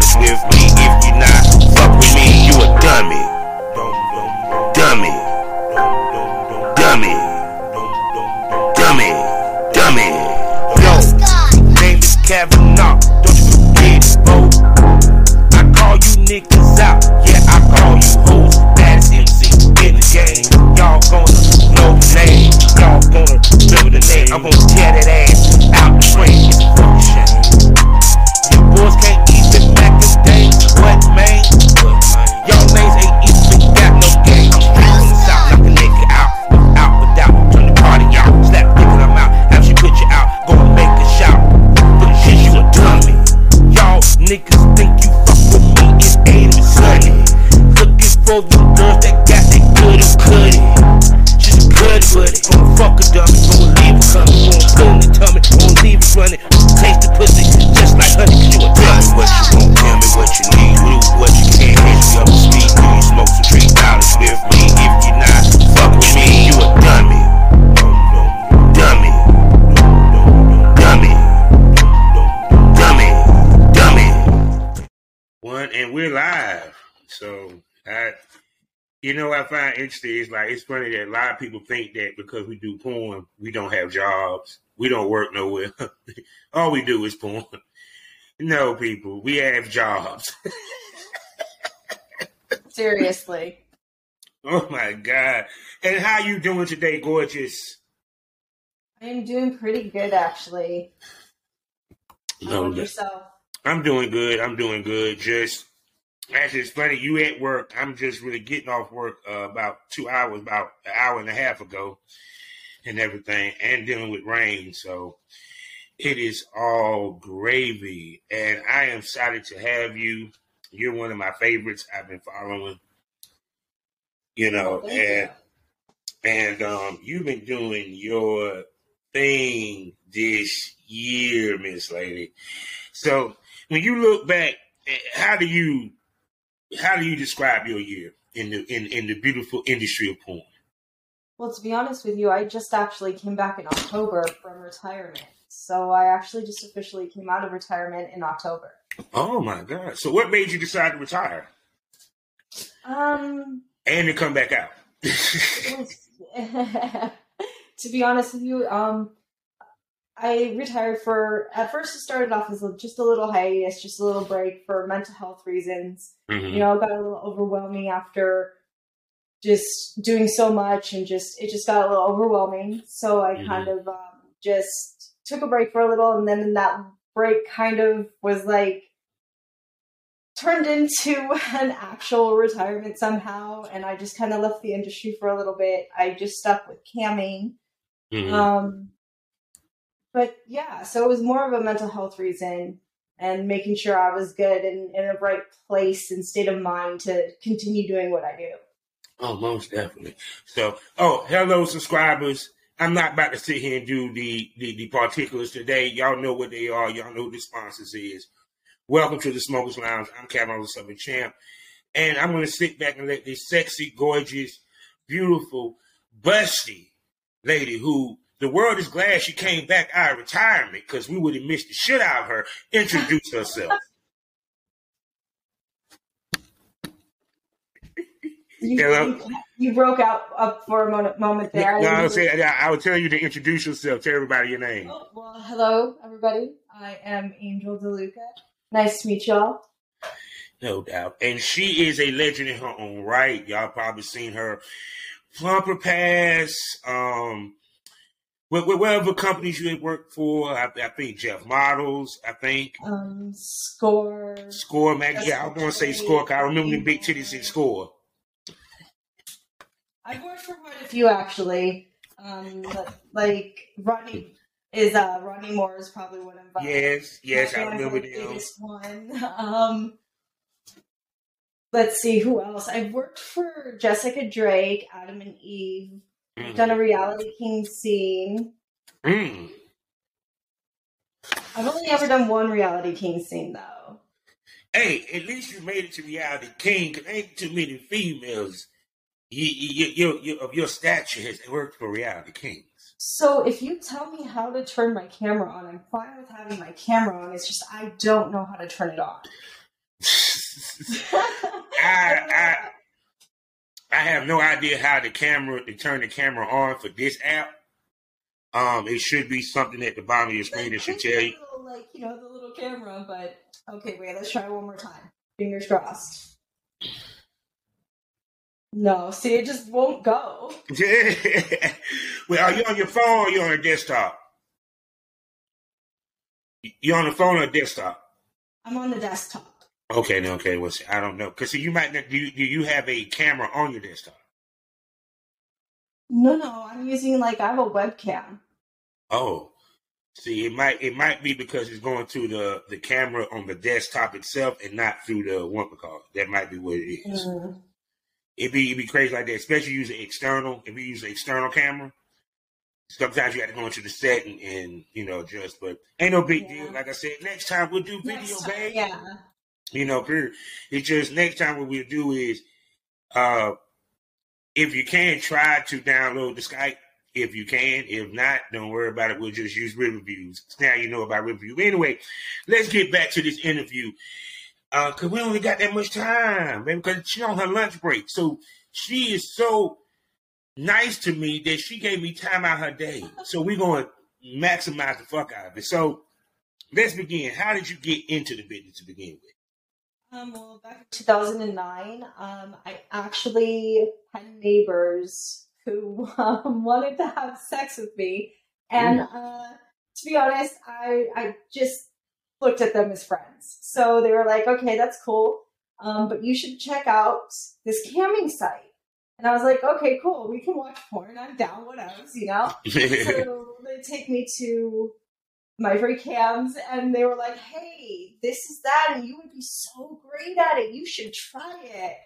Dollars with me? If you not, fuck with me, you a dummy. Dummy. Dummy. Dummy. Dummy. Yo, name is Kavanaugh. Don't and we're live. So I, you know, I find interesting is like it's funny that a lot of people think that because we do porn, we don't have jobs, we don't work nowhere. All we do is porn. No, people, we have jobs. Seriously. oh my god! And how you doing today, gorgeous? I am doing pretty good actually. No, yourself? I'm doing good. I'm doing good. Just actually, it's funny. You at work? I'm just really getting off work uh, about two hours, about an hour and a half ago, and everything, and dealing with rain. So it is all gravy, and I am excited to have you. You're one of my favorites. I've been following. You know, you. and and um, you've been doing your thing this year, Miss Lady. So when you look back, eh, how do you how do you describe your year in the in, in the beautiful industry of porn? Well, to be honest with you, I just actually came back in October from retirement. So I actually just officially came out of retirement in October. Oh my God! So what made you decide to retire Um, and to come back out? to be honest with you, um, I retired for at first it started off as just a little hiatus, just a little break for mental health reasons. Mhm. you know, it got a little overwhelming after just doing so much and just it just got a little overwhelming. So I Mhm. kind of um, just took a break for a little, and then that break kind of was like turned into an actual retirement somehow. And I just kind of left the industry for a little bit. I just stuck with camming. Mhm. Um, but yeah, so it was more of a mental health reason and making sure I was good and in a right place and state of mind to continue doing what I do. Oh, most definitely. So, oh, hello, subscribers. I'm not about to sit here and do the, the, the particulars today. Y'all know what they are. Y'all know who the sponsors is. Welcome to the Smokers Lounge. I'm the Southern Champ. And I'm going to sit back and let this sexy, gorgeous, beautiful, busty lady who the world is glad she came back out of retirement because we would have missed the shit out of her introduce herself. You, Hello? you, you broke out up for a moment, moment there. no, I I was saying, I I would tell you to introduce yourself. Tell everybody your name. Oh, well, hello, everybody. I am Angel DeLuca. Nice to meet y'all. No doubt. And she is a legend in her own right. Y'all probably seen her Plumper Pass, um, Wh- wh- Whatever companies you worked for, I, I think Jeff Models, I think Um, score. Score Mag. Yeah, I was gonna say Score. 'cause I remember the big titties in Score. I've worked for quite a few actually. Um, like Rodney is uh Rodney Moore is probably one of them. Yes, yes, I remember them. biggest one. Um, let's see who else. I've worked for Jessica Drake, Adam and Eve. I've done a reality king scene. Mm. I've only ever done one reality king scene though. Hey, at least you made it to reality king. 'cause ain't too many females you, you, you, you, of your stature has worked for reality kings. So if you tell me how to turn my camera on, I'm fine with having my camera on. It's just I don't know how to turn it on. I, I I have no idea how the camera to turn the camera on for this app. Um, it should be something at the bottom of your screen that should tell you. Like you know the little camera, but okay, wait, let's try one more time. Fingers crossed. No, see, it just won't go. well, are you on your phone or are you on a desktop? You on the phone or desktop? I'm on the desktop. Okay, no, okay. Well, see, I don't know because you might not. Do you, do you have a camera on your desktop? No, no, I'm using like I have a webcam. Oh, see, it might it might be because it's going through the the camera on the desktop itself and not through the one call. That might be what it is. Mm. It'd be it'd be crazy like that, especially using external. If you use an external camera, sometimes you have to go into the setting and you know adjust. But ain't no big Yeah. deal. Like I said, next time we'll do video, time, babe. Yeah. You know, period. It's just next time what we'll do is, uh, if you can, try to download the Skype. If you can, if not, don't worry about it. We'll just use reviews. Now you know about review. Anyway, let's get back to this interview. Uh, cause we only got that much time, man, because she's on her lunch break. So she is so nice to me that she gave me time out her day. So we're going to maximize the fuck out of it. So let's begin. How did you get into the business to begin with? Um, well, back in 2009, um, I actually had neighbors who um, wanted to have sex with me, and uh, to be honest, I I just looked at them as friends. So they were like, "Okay, that's cool, um, but you should check out this camming site." And I was like, "Okay, cool. We can watch porn. I'm down. Whatever, you know." so they take me to my free cams and they were like, hey, this is that, and you would be so great at it. You should try it.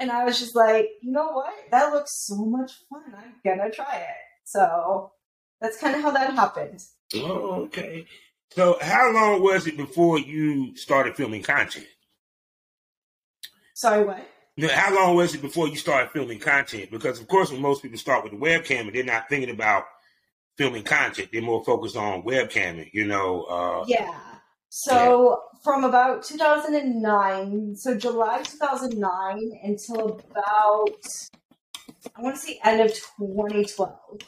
And I was just like, you know what? That looks so much fun. I'm gonna try it. So that's kind of how that happened. Oh, okay. So, how long was it before you started filming content? Sorry, what? Now, How long was it before you started filming content? Because, of course, when most people start with the webcam, they're not thinking about filming content. They're more focused on webcamming. You know. Uh, Yeah. So from about 2009, so July 2009 until about, I want to say end of 2012.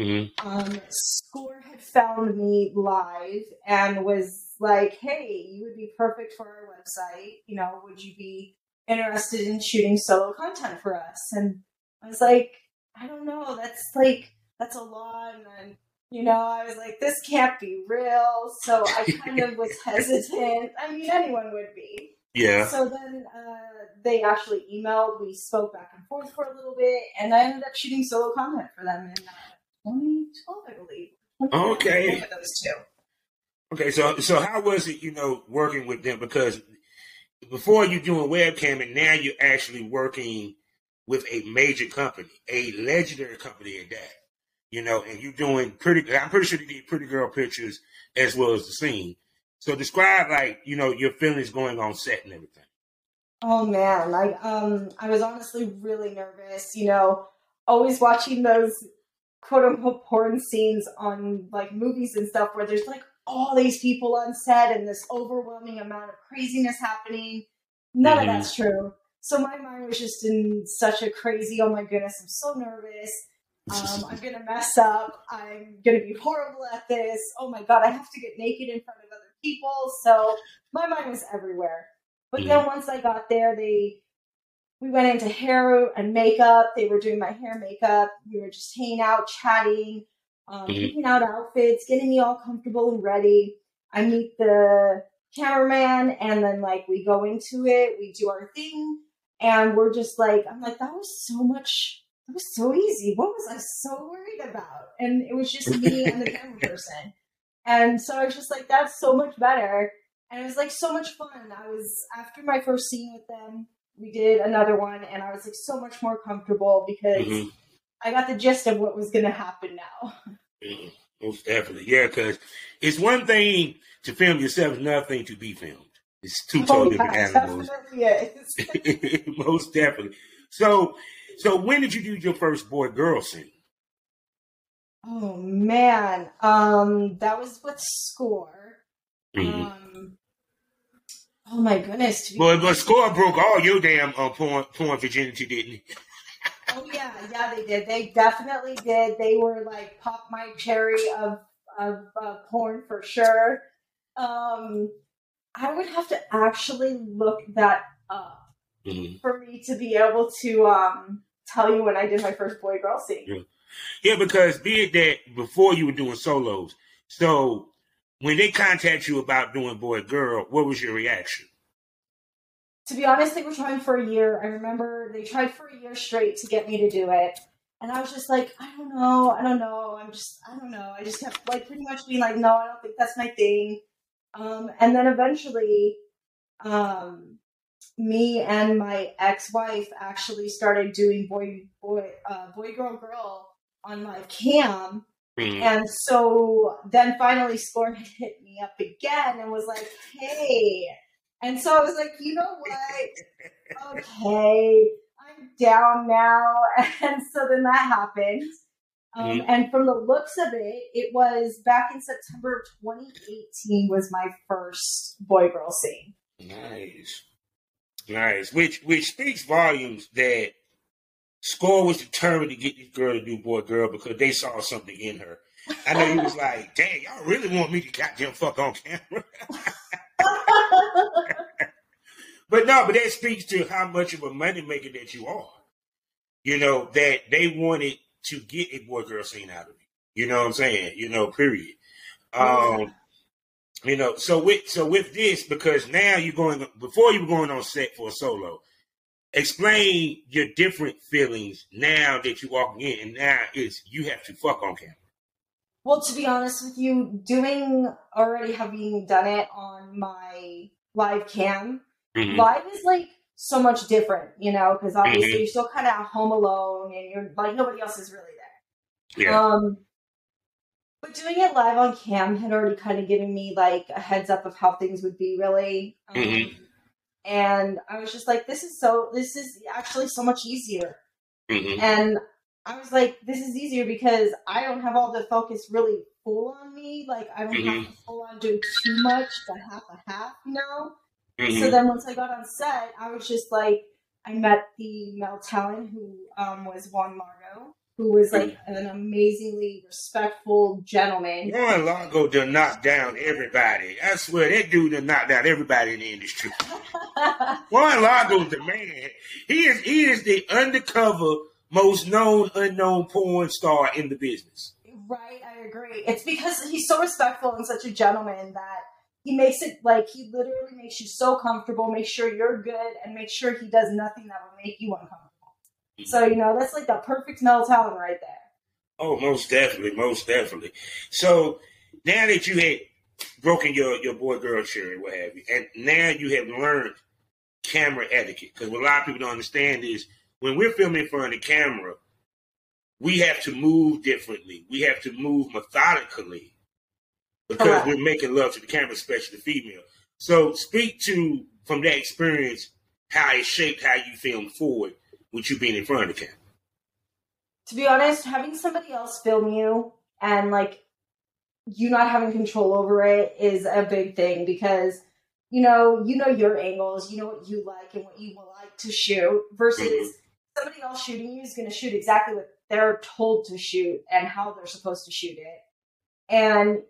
mhm. um, Score had found me live and was like, "Hey, you would be perfect for our website. You know, would you be interested in shooting solo content for us?" And I was like, "I don't know. That's like that's a lot." And then, you know, I was like, "This can't be real." So I kind of was hesitant. I mean, anyone would be. Yeah. So then uh, they actually emailed. We spoke back and forth for a little bit, and I ended up shooting solo content for them in uh, 2012, I believe. Okay. Those two. Okay. So, so how was it? You know, working with them because before you doing webcam, and now you're actually working with a major company, a legendary company at that. You know, and you're doing pretty. I'm pretty sure they did pretty girl pictures as well as the scene. So describe like you know your feelings going on set and everything. Oh man, like um, I was honestly really nervous. You know, always watching those quote unquote porn scenes on like movies and stuff where there's like all these people on set and this overwhelming amount of craziness happening. None Mhm. of that's true. So my mind was just in such a crazy. Oh my goodness, I'm so nervous. Um, I'm gonna mess up. I'm gonna be horrible at this. Oh my god, I have to get naked in front of other people. So my mind was everywhere. But then once I got there, they we went into hair and makeup. They were doing my hair, makeup. We were just hanging out, chatting. um, Mhm. picking out outfits, getting me all comfortable and ready. I meet the cameraman, and then like we go into it, we do our thing, and we're just like, I'm like, that was so much. That was so easy. What was I so worried about? And it was just me and the camera person. And so I was just like, that's so much better. And it was like so much fun. I was after my first scene with them, we did another one, and I was like so much more comfortable because Mhm. I got the gist of what was going to happen now. Mhm. Most definitely, yeah. Because it's one thing to film yourself, another thing to be filmed. It's two totally Oh, yeah, different animals. definitely. Most definitely. So, so when did you do your first boy girl scene? oh man, um, that was with Score. Mhm. Um, oh my goodness, be But score broke all your damn uh, porn, porn virginity, didn't he? Oh yeah, yeah, they did. They definitely did. They were like pop my cherry of of uh, porn for sure. Um, I would have to actually look that up Mhm. for me to be able to um tell you when I did my first boy girl scene. Yeah. Yeah, because be it that before you were doing solos, so when they contact you about doing boy girl, what was your reaction? To be honest, they were trying for a year. I remember they tried for a year straight to get me to do it. And I was just like, I don't know, I don't know. I'm just, I don't know. I just kept like pretty much being like, no, I don't think that's my thing. Um, and then eventually, um, me and my ex-wife actually started doing boy, boy, uh, boy, girl, girl on my cam. Mhm. And so then finally Score hit me up again and was like, hey. And so I was like, you know what? Okay, I'm down now. And so then that happened. Um, Mhm. And from the looks of it, it was back in September of 2018 was my first boy girl scene. Nice, nice. Which which speaks volumes that Score was determined to get this girl to do boy girl because they saw something in her. I know he was like, "Dang, y'all really want me to goddamn fuck on camera?" But no, but that speaks to how much of a moneymaker that you are. You know, that they wanted to get a boy girl scene out of you. You know what I'm saying? You know, period. Um you know, so with so with this, because now you're going before you were going on set for a solo, explain your different feelings now that you're walking in and now it's you have to fuck on camera. Well, to be honest with you, doing already having done it on my live cam, Mhm. live is like so much different, you know, because obviously Mhm. you're still kind of at home alone and you're like nobody else is really there. Yeah. Um, but doing it live on cam had already kind of given me like a heads up of how things would be really. Um, Mhm. And I was just like, this is so, this is actually so much easier. Mhm. And I was like, this is easier because I don't have all the focus really full on me. Like, I don't have to full on do too much, to half a half, you know? So Mhm. then once I got on set, I was just like, I met the male talent who um, was Juan Margo, who was like an amazingly respectful gentleman. Juan Largo done knock down everybody. I swear that dude done knock down everybody in the industry. Juan Largo's the man. He is he is the undercover, most known unknown porn star in the business. right, I agree. It's because he's so respectful and such a gentleman that he makes it like he literally makes you so comfortable, makes sure you're good, and makes sure he does nothing that will make you uncomfortable. So, you know, that's like the perfect talent right there. Oh, most definitely, most definitely. So now that you had broken your, your boy girl cherry, what have you, and now you have learned camera etiquette, because what a lot of people don't understand is when we're filming in front of the camera, we have to move differently. We have to move methodically because Correct. we're making love to the camera, especially the female. So speak to from that experience how it shaped how you film forward with you being in front of the camera. to be honest, having somebody else film you and like you not having control over it is a big thing because you know you know your angles, you know what you like and what you will like to shoot versus Mhm. somebody else shooting you is going to shoot exactly what they're told to shoot and how they're supposed to shoot it. And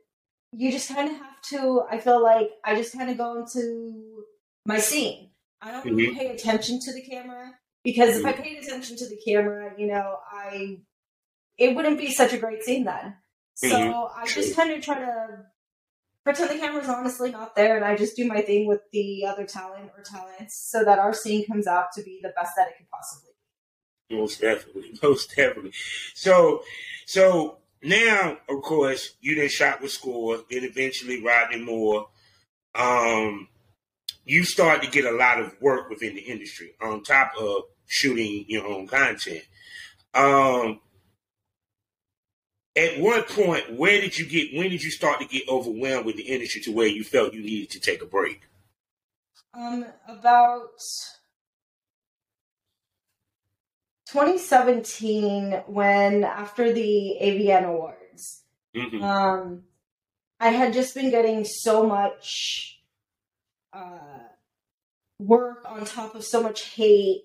you just kind of have to I feel like I just kind of go into my scene. I don't really Mhm. pay attention to the camera because if I paid attention to the camera, you know, I it wouldn't be such a great scene then. So Mhm. I just kind of try to pretend the camera's honestly not there, and I just do my thing with the other talent or talents, so that our scene comes out to be the best that it could possibly. be. Most definitely, most definitely. So, so now, of course, you then shot with Score, then eventually Rodney Moore. Um, you start to get a lot of work within the industry on top of shooting your own content. Um, at what point, where did you get? When did you start to get overwhelmed with the industry to where you felt you needed to take a break? Um, about 2017, when after the AVN Awards, hmm um, I had just been getting so much uh, work on top of so much hate,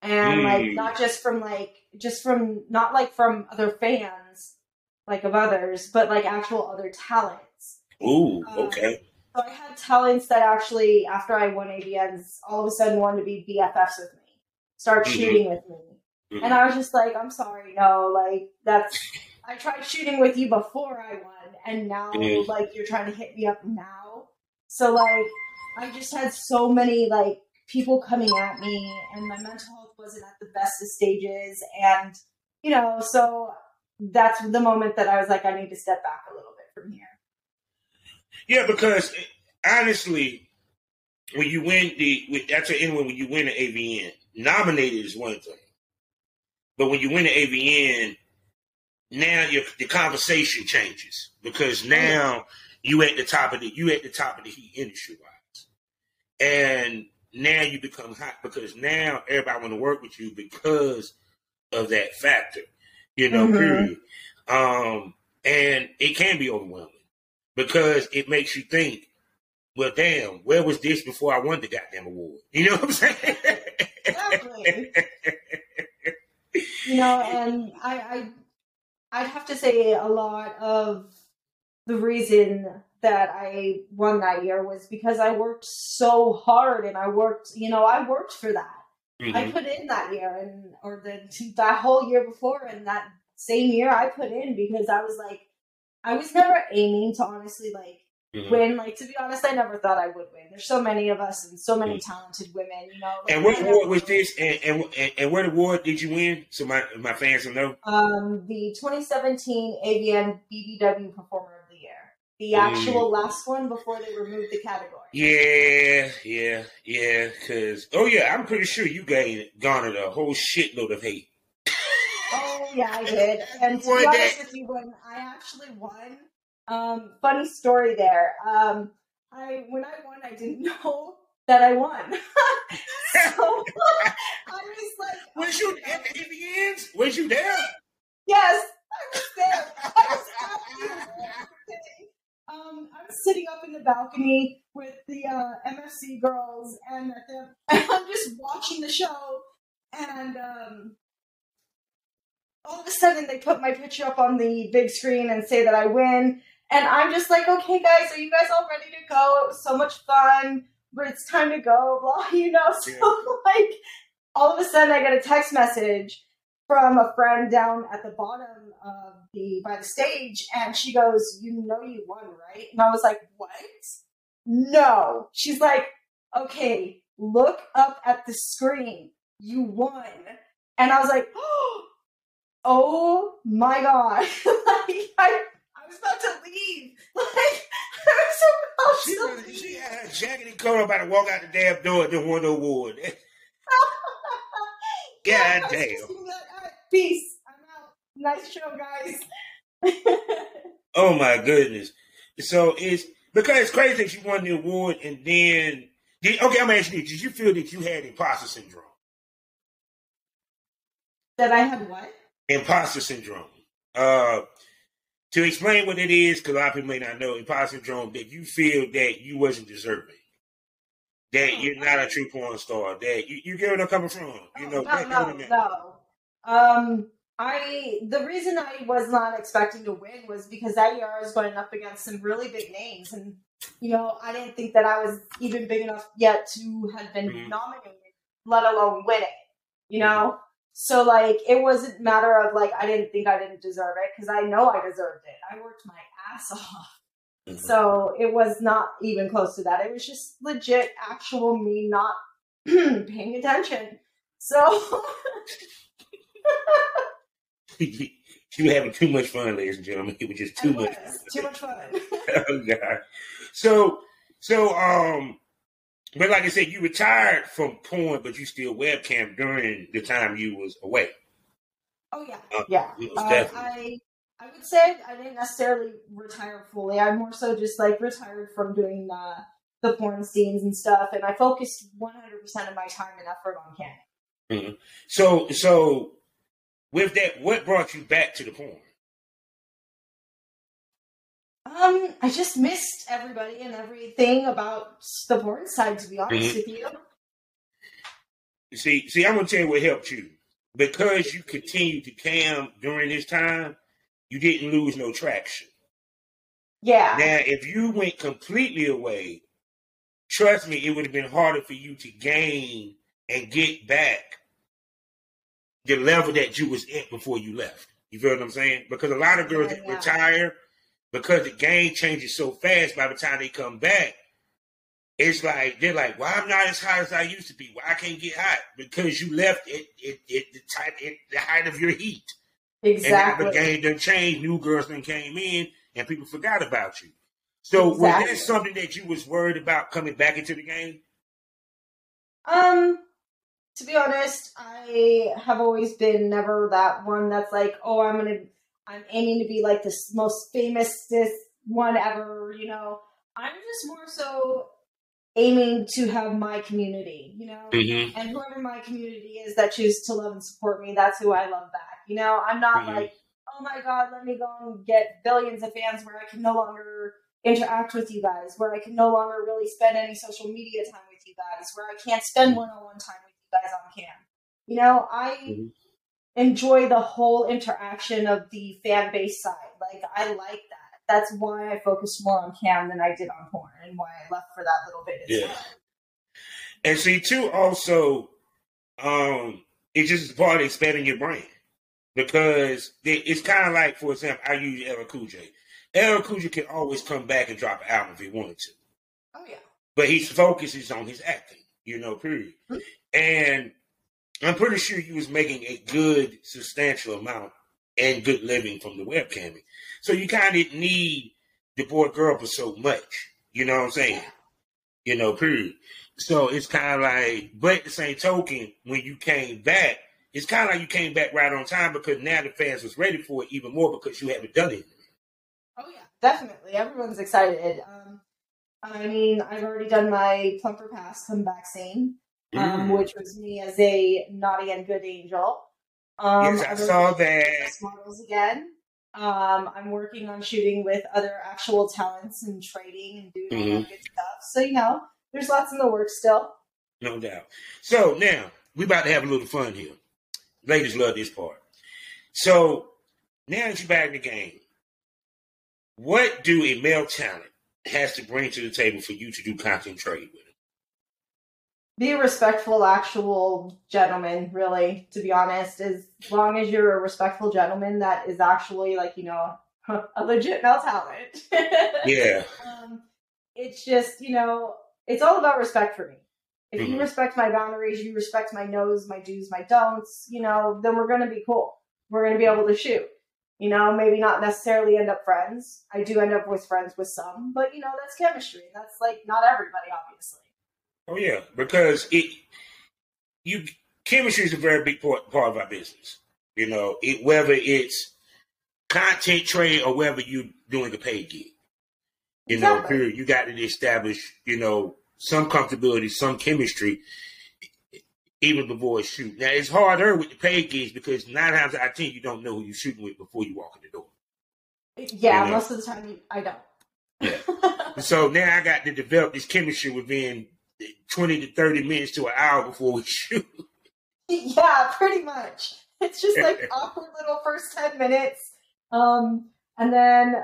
and like Mm. not just from like just from not like from other fans, like of others, but like actual other talents. Ooh, Uh, okay. So I had talents that actually, after I won AVNs, all of a sudden wanted to be BFFs with me, start Mhm. shooting with me. Mhm. And I was just like, I'm sorry, no, like that's I tried shooting with you before I won, and now Mhm. like you're trying to hit me up now. So like I just had so many like people coming at me, and my mental health wasn't at the best of stages, and you know, so that's the moment that I was like, I need to step back a little bit from here. Yeah, because honestly, when you win the that's an anyway, when you win an AVN, nominated is one thing, but when you win an AVN, now your the conversation changes because oh, now you at the top of the you at the top of the heat industry wise, and now you become hot because now everybody want to work with you because of that factor, you know. Mhm. Period. Um, and it can be overwhelming because it makes you think, well, damn, where was this before I won the goddamn award? You know what I'm saying? Exactly. you know, and I, I, I'd have to say a lot of the reason that I won that year was because I worked so hard, and I worked, you know, I worked for that. I Mhm. put in that year, and or the that whole year before, and that same year I put in because I was like, I was never aiming to honestly like Mhm. win. Like to be honest, I never thought I would win. There's so many of us and so many talented women, you know. like, And what I award was this? And, and and and what award did you win? So my my fans will know. Um, the 2017 AVN BBW Performer the the Mm. actual last one before they removed the category. Yeah, yeah, yeah. Cause oh yeah, I'm pretty sure you gained garnered a whole shitload of hate. Oh yeah, I did. And to be honest with you, when I actually won, um, funny story there. Um, I when I won, I didn't know that I won. so I was like, Was oh you my at the AVNs? Was you there? Yes, I was there. I was at the. Um, I was sitting up in the balcony with the uh, MFC girls, and, at the, and I'm just watching the show, and um, all of a sudden they put my picture up on the big screen and say that I win, and I'm just like, okay, guys, are you guys all ready to go? It was so much fun, but it's time to go, blah, you know. So Yeah. like, all of a sudden I get a text message from a friend down at the bottom of the by the stage, and she goes, "You know you won, right?" And I was like, "What? No." She's like, "Okay, look up at the screen. You won." And I was like, "Oh my god!" like I, I was about to leave. Like I was so She, to she leave. had her jacket and coat about to walk out the damn door and then won the award. God damn. Gonna be like, "All right, Peace. I'm out. Nice show, guys. Oh my goodness! So it's because it's crazy that you won the award and then did, okay. I'm asking you: Did you feel that you had imposter syndrome? that I had what? Imposter syndrome. Uh, to explain what it is, because a lot of people may not know, imposter syndrome that you feel that you wasn't deserving, that you're not a true porn star, that you, you get where I'm coming from. You know, no, no, no. Um, I the reason I was not expecting to win was because that year I was going up against some really big names, and you know I didn't think that I was even big enough yet to have been Mhm. nominated, let alone winning. You know, So like it wasn't a matter of like I didn't think I didn't deserve it because I know I deserved it. I worked my ass off. Mhm. So it was not even close to that. It was just legit actual me not paying attention. So you were having too much fun, ladies and gentlemen. It was just too it much. was too much fun. oh God. So so um but like I said, you retired from porn, but you still webcam during the time you was away. Oh yeah, Uh, yeah. most Uh, definitely. I I would say I didn't necessarily retire fully. I more so just like retired from doing uh, the porn scenes and stuff, and I focused 100 percent of my time and effort on Canon. So so with that, what brought you back to the porn? Um, I just missed everybody and everything about the porn side. To be honest Mhm. with you, See, see, I'm gonna tell you what helped you. Because you continued to cam during this time, you didn't lose no traction. yeah, Now, if you went completely away, trust me, it would have been harder for you to gain and get back the level that you was at before you left. You feel what I'm saying? Because a lot of girls that Yeah. retire because the game changes so fast by the time they come back, it's like they're like, "Well, I'm not as hot as I used to be. Why I can't get hot? Because you left it it it the type at the height of your heat. exactly. And now the game done changed. New girls then came in, and people forgot about you. So was that something that you was worried about coming back into the game? Um, to be honest, I have always been never that one that's like, oh, I'm gonna, I'm aiming to be like this most famous this one ever. You know, I'm just more so aiming to have my community. You know, Mm-hmm. and whoever my community is that chooses to love and support me, that's who I love back. You know, I'm not Mhm. like, oh my god, let me go and get billions of fans where I can no longer interact with you guys, where I can no longer really spend any social media time with you guys, where I can't spend one on one time with you guys on cam. You know, I Mhm. enjoy the whole interaction of the fan base side. Like, I like that. That's why I focused more on cam than I did on porn, and why I left for that little bit as Yeah. well. And see, too, also, um, it's just part of expanding your brain because it's kind of like, for example, I use LL Cool J. LL Cool J can always come back and drop an album if he wanted to. Oh yeah. but his focus is on his acting, you know, period. Mhm. And I'm pretty sure you was making a good, substantial amount and good living from the webcamming. So you kind of need the boy girl for so much, you know what I'm saying? You know, period. So it's kind of like, but the same token, when you came back, it's kind of like you came back right on time because now the fans was ready for it even more because you haven't done it. Oh yeah, definitely. Everyone's excited. Um, I mean, I've already done my plumper pass comeback scene, um, Mm. which was me as a naughty and good angel. Um, yes, I saw that. models again. Um, I'm working on shooting with other actual talents and trading and doing Mm-hmm. that good stuff. So you know, there's lots in the works still. No doubt. So now we about to have a little fun here. Ladies love this part. So now that you're back in the game, what do a male talent has to bring to the table for you to do content trade with? Be a respectful, actual gentleman. Really, to be honest, as long as you're a respectful gentleman that is actually like you know a legit male talent. Yeah. um, it's just you know it's all about respect for me if you Mhm. respect my boundaries you respect my no's my do's my don'ts you know then we're going to be cool we're going to be able to shoot you know maybe not necessarily end up friends i do end up with friends with some but you know that's chemistry that's like not everybody obviously Oh yeah, because it you chemistry is a very big part, part of our business. You know, it, whether it's content trade or whether you're doing a paid gig. You know, Exactly. period. You got to establish, you know, some comfortability, some chemistry, even before a shoot. Now it's harder with the paid gigs because nine times out of ten you don't know who you're shooting with before you walk in the door. yeah You know. most of the time you- i don't Yeah. So now I got to develop this chemistry within twenty to thirty minutes to an hour before we shoot. yeah, pretty much. It's just like awkward little first 10 minutes. Um, and then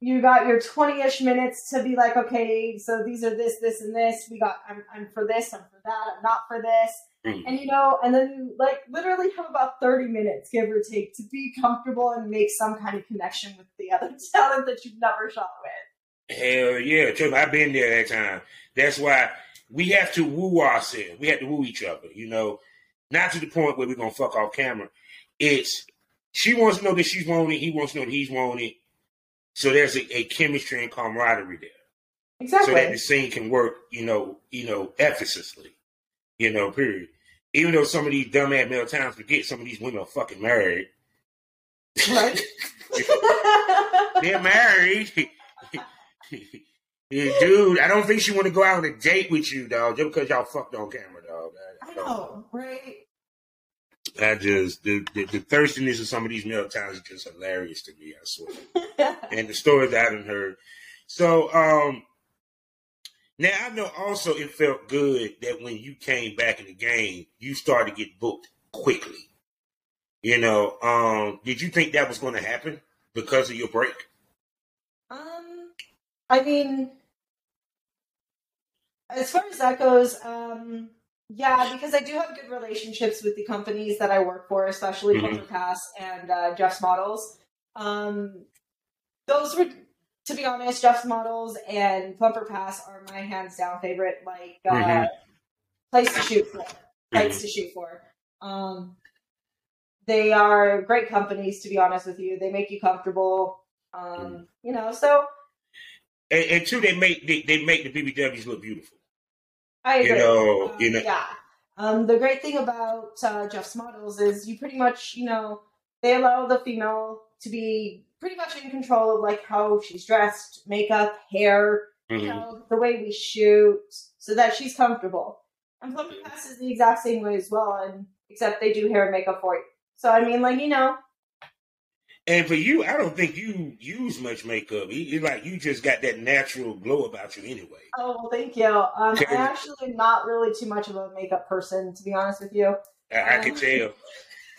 you got your 20 ish minutes to be like, okay, so these are this, this, and this. We got, I'm, I'm for this, I'm for that, I'm not for this. Mm. And you know, and then you like literally have about 30 minutes, give or take, to be comfortable and make some kind of connection with the other talent that you've never shot with. Hell yeah, me, I've been there that time. That's why we have to woo ourselves. We have to woo each other, you know, not to the point where we're gonna fuck off camera. It's she wants to know that she's wanted, he wants to know that he's wanted. So there's a, a chemistry and camaraderie there. Exactly. So that the scene can work, you know, you know, effortlessly. You know, period. Even though some of these dumb ass male towns forget some of these women are fucking married. right? They're married. Yeah, Dude, I don't think she want to go out on a date with you, dog, just because y'all fucked on camera, dog. I know, right? I just the, the the thirstiness of some of these male towns is just hilarious to me. I swear. and the stories I haven't heard. So, um, now I know also it felt good that when you came back in the game, you started to get booked quickly. You know, um, did you think that was going to happen because of your break? Um, I mean, as far as that goes, um, yeah, because I do have good relationships with the companies that I work for, especially Mhm. Plumper Pass and uh, Jeff's Models. Um, those were, to be honest, Jeff's Models and Plumper Pass are my hands down favorite, like uh, Mhm. place to shoot for, sites to shoot for. Um, they are great companies, to be honest with you. They make you comfortable. Um, you know, so And, and two, they make they, they make the BBWs look beautiful. I You agree. know, Um, you know. Yeah. Um, the great thing about uh, Jeff's models is you pretty much, you know, they allow the female to be pretty much in control of like how she's dressed, makeup, hair, you Mhm. know, the way we shoot, so that she's comfortable. And Plumper Pass is the exact same way as well, and except they do hair and makeup for you. So I mean, like you know, And for you, I don't think you use much makeup. You, like you just got that natural glow about you anyway. oh well, thank you. Um. I actually am not really too much of a makeup person, to be honest with you. I, I can Um, tell.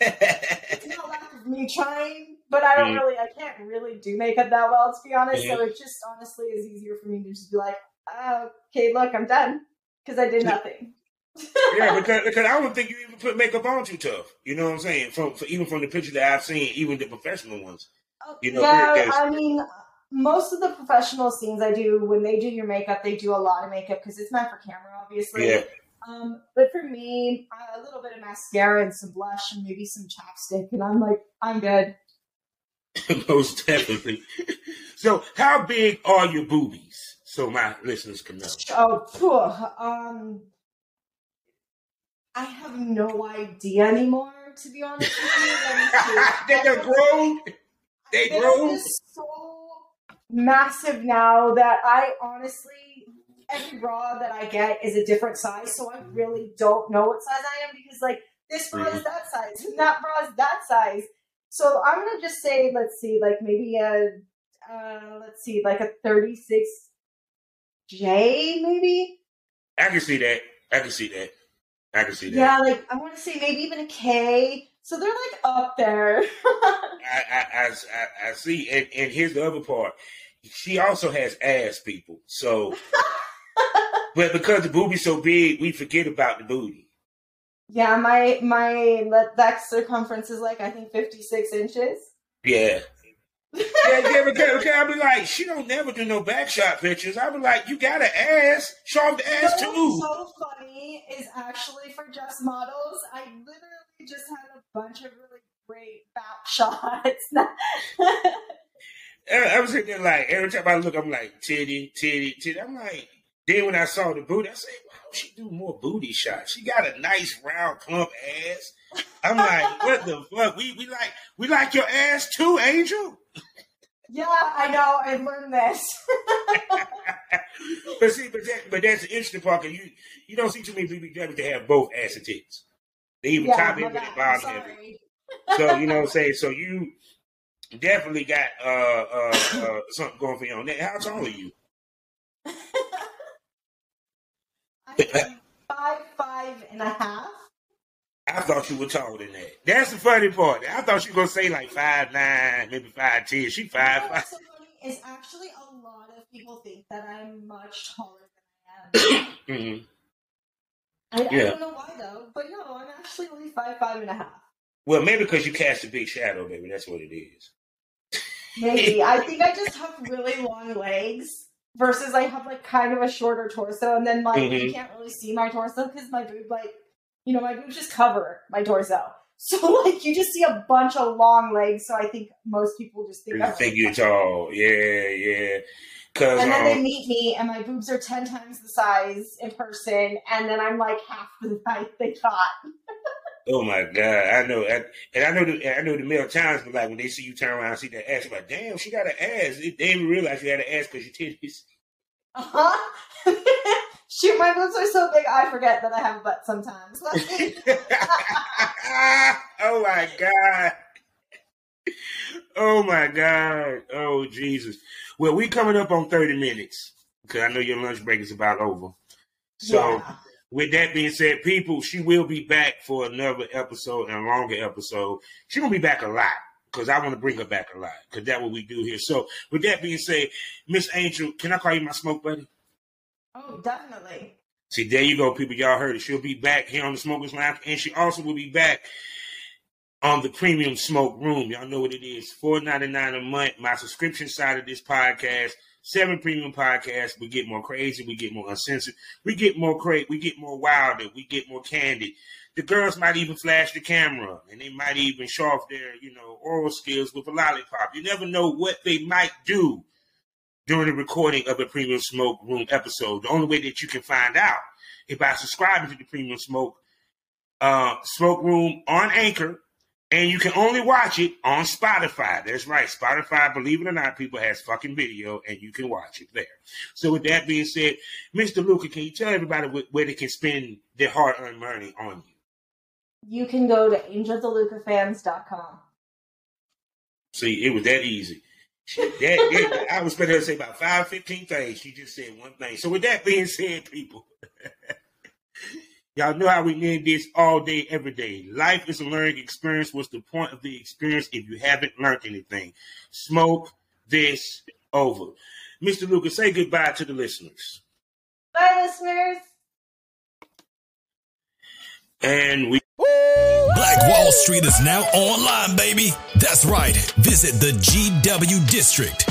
it's not of me trying, but I don't Mhm. really, I can't really do makeup that well, to be honest. So Mhm. it just honestly is easier for me to just be like, oh, okay, look, I'm done because I did nothing. Yeah, because because I don't think you even put makeup on too tough. You know what I'm saying? From, for, even from the pictures that I've seen, even the professional ones. You know, yeah, I mean, most of the professional scenes I do when they do your makeup, they do a lot of makeup because it's meant for camera, obviously. Yeah. Um, but for me, a little bit of mascara and some blush and maybe some chapstick, and I'm like, I'm good. Most definitely. So, how big are your boobies? So my listeners can know. Oh, phew, um, I have no idea anymore. To be honest with you, Let me they done grown. They They're grown. so massive now that I honestly, every bra that I get is a different size, so I really don't know what size I am because like this bra is that size and that bra is that size. So I'm gonna just say, let's see, like maybe a, uh, let's see, like a 36 J, maybe. I can see that. I can see that. I can see that. Yeah, like I want to say maybe even a K. So they're like up there. I, I, I, I, see. And, and here's the other part. She also has ass, people. So, but because the booby's so big, we forget about the booty. yeah, my my that circumference is like I think 56 inches. Yeah. Yeah, yeah, because, because I be like, she don't never do no back shot pictures. I'll be like, you got an ass, show off the ass What's too. so funny is actually for Jeff's models. I literally just had a bunch of really great back shots. I, I was sitting there like every time I look, I'm like titty, titty, titty. I'm like, then when I saw the booty, I said, "Wow, she do more booty shots. She got a nice round plump ass." I'm like, "What the fuck? We we like we like your ass too, Angel." yeah, I know. I learned this. but see, but that, but that's the interesting part. 'cause you you don't see too many BBWs that have both ass and tits. They even yeah, top heavy and bottom heavy. So you know what I'm saying. So you definitely got uh uh, uh something going for you on that. How tall are you? I am five five and a half. I thought you were taller than that. That's the funny part. I thought you were gonna say like five nine, maybe five ten. She five five. So funny is actually a lot of people think that I'm much taller than I am. Mhm. I, I don't know why though, but no, I'm actually only five five and a half. Well, maybe because you cast a big shadow, baby. That's what it is. Maybe I think I just have really long legs versus I have like kind of a shorter torso, and then like Mhm. you can't really see my torso because my boob like you know my boobs just cover my torso. So like you just see a bunch of long legs. So I think most people just think You I'm think you're tall. Yeah, yeah. Cause And then they um, meet me, and my boobs are ten times the size in person, and then I'm like half the height they thought. Oh my god, I know, I, and I know the I know the male times, but like when they see you turn around and see that ass, like, damn, she got an ass. They didn't even realize you had an ass because your titties. Uh huh. Shoot, my boobs are so big, I forget that I have a butt sometimes. oh my god. Oh my god. Oh Jesus. Well, we coming up on 30 minutes. Because I know your lunch break is about over. So yeah. With that being said, people, she will be back for another episode and a longer episode. She's gonna be back a lot. Because I want to bring her back a lot. Because that's what we do here. So with that being said, Miss Angel, can I call you my smoke buddy? Oh, definitely. See, there you go, people. Y'all heard it. She'll be back here on the Smokers Lounge, and she also will be back on the Premium Smoke Room. Y'all know what it is. Four ninety nine a month. My subscription side of this podcast. Seven premium podcasts. We get more crazy. We get more uncensored. We get more crazy. We get more wilder. We get more candid. The girls might even flash the camera, and they might even show off their, you know, oral skills with a lollipop. You never know what they might do during the recording of a Premium Smoke Room episode. The only way that you can find out is by subscribing to the Premium Smoke uh, Smoke Room on Anchor, and you can only watch it on Spotify. That's right, Spotify. Believe it or not, people has fucking video, and you can watch it there. So, with that being said, Mr. Luca, can you tell everybody where they can spend their hard-earned money on you? You can go to angeldelucafans.com. See, it was that easy. That, that- I was her to say about five, 15 things. She just said one thing. So with that being said, people, y'all know how we end this all day, every day. Life is a learning experience. What's the point of the experience if you haven't learned anything? Smoke this over. Mr. Lucas, say goodbye to the listeners. Bye, listeners. And we Black Wall Street is now online, baby. That's right. Visit the GW District.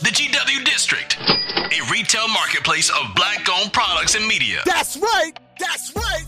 The GW District, a retail marketplace of black owned products and media. That's right. That's right.